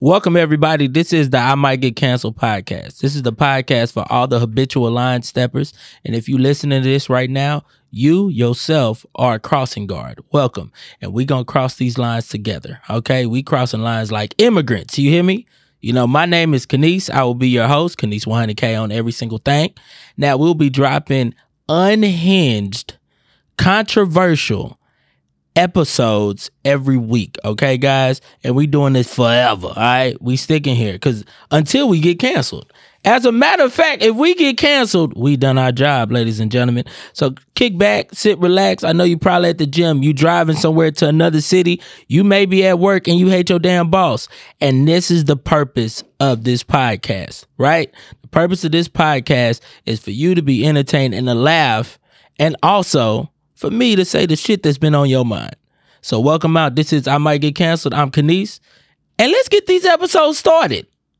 Welcome, everybody. This is the I Might Get Canceled podcast. This is the podcast for all the habitual line steppers. And if you listening to this right now, you yourself are a crossing guard. Welcome. And we going to cross these lines together. Okay. We crossing lines like immigrants. You hear me? You know, my name is Canice. I will be your host, Canice 100K on every single thing. Now, we'll be dropping unhinged, controversial, episodes every week, okay, guys? And we doing this forever, all right? We sticking here because until we get canceled. As a matter of fact, if we get canceled, we done our job, ladies and gentlemen. So kick back, sit, relax. I know you probably at the gym. You driving somewhere to another city. You may be at work and you hate your damn boss. And this is the purpose of this podcast, right? The purpose of this podcast is for you to be entertained and to laugh and also for me to say the shit that's been on your mind. So welcome out. This is I Might Get Canceled. I'm Canice. And let's get these episodes started.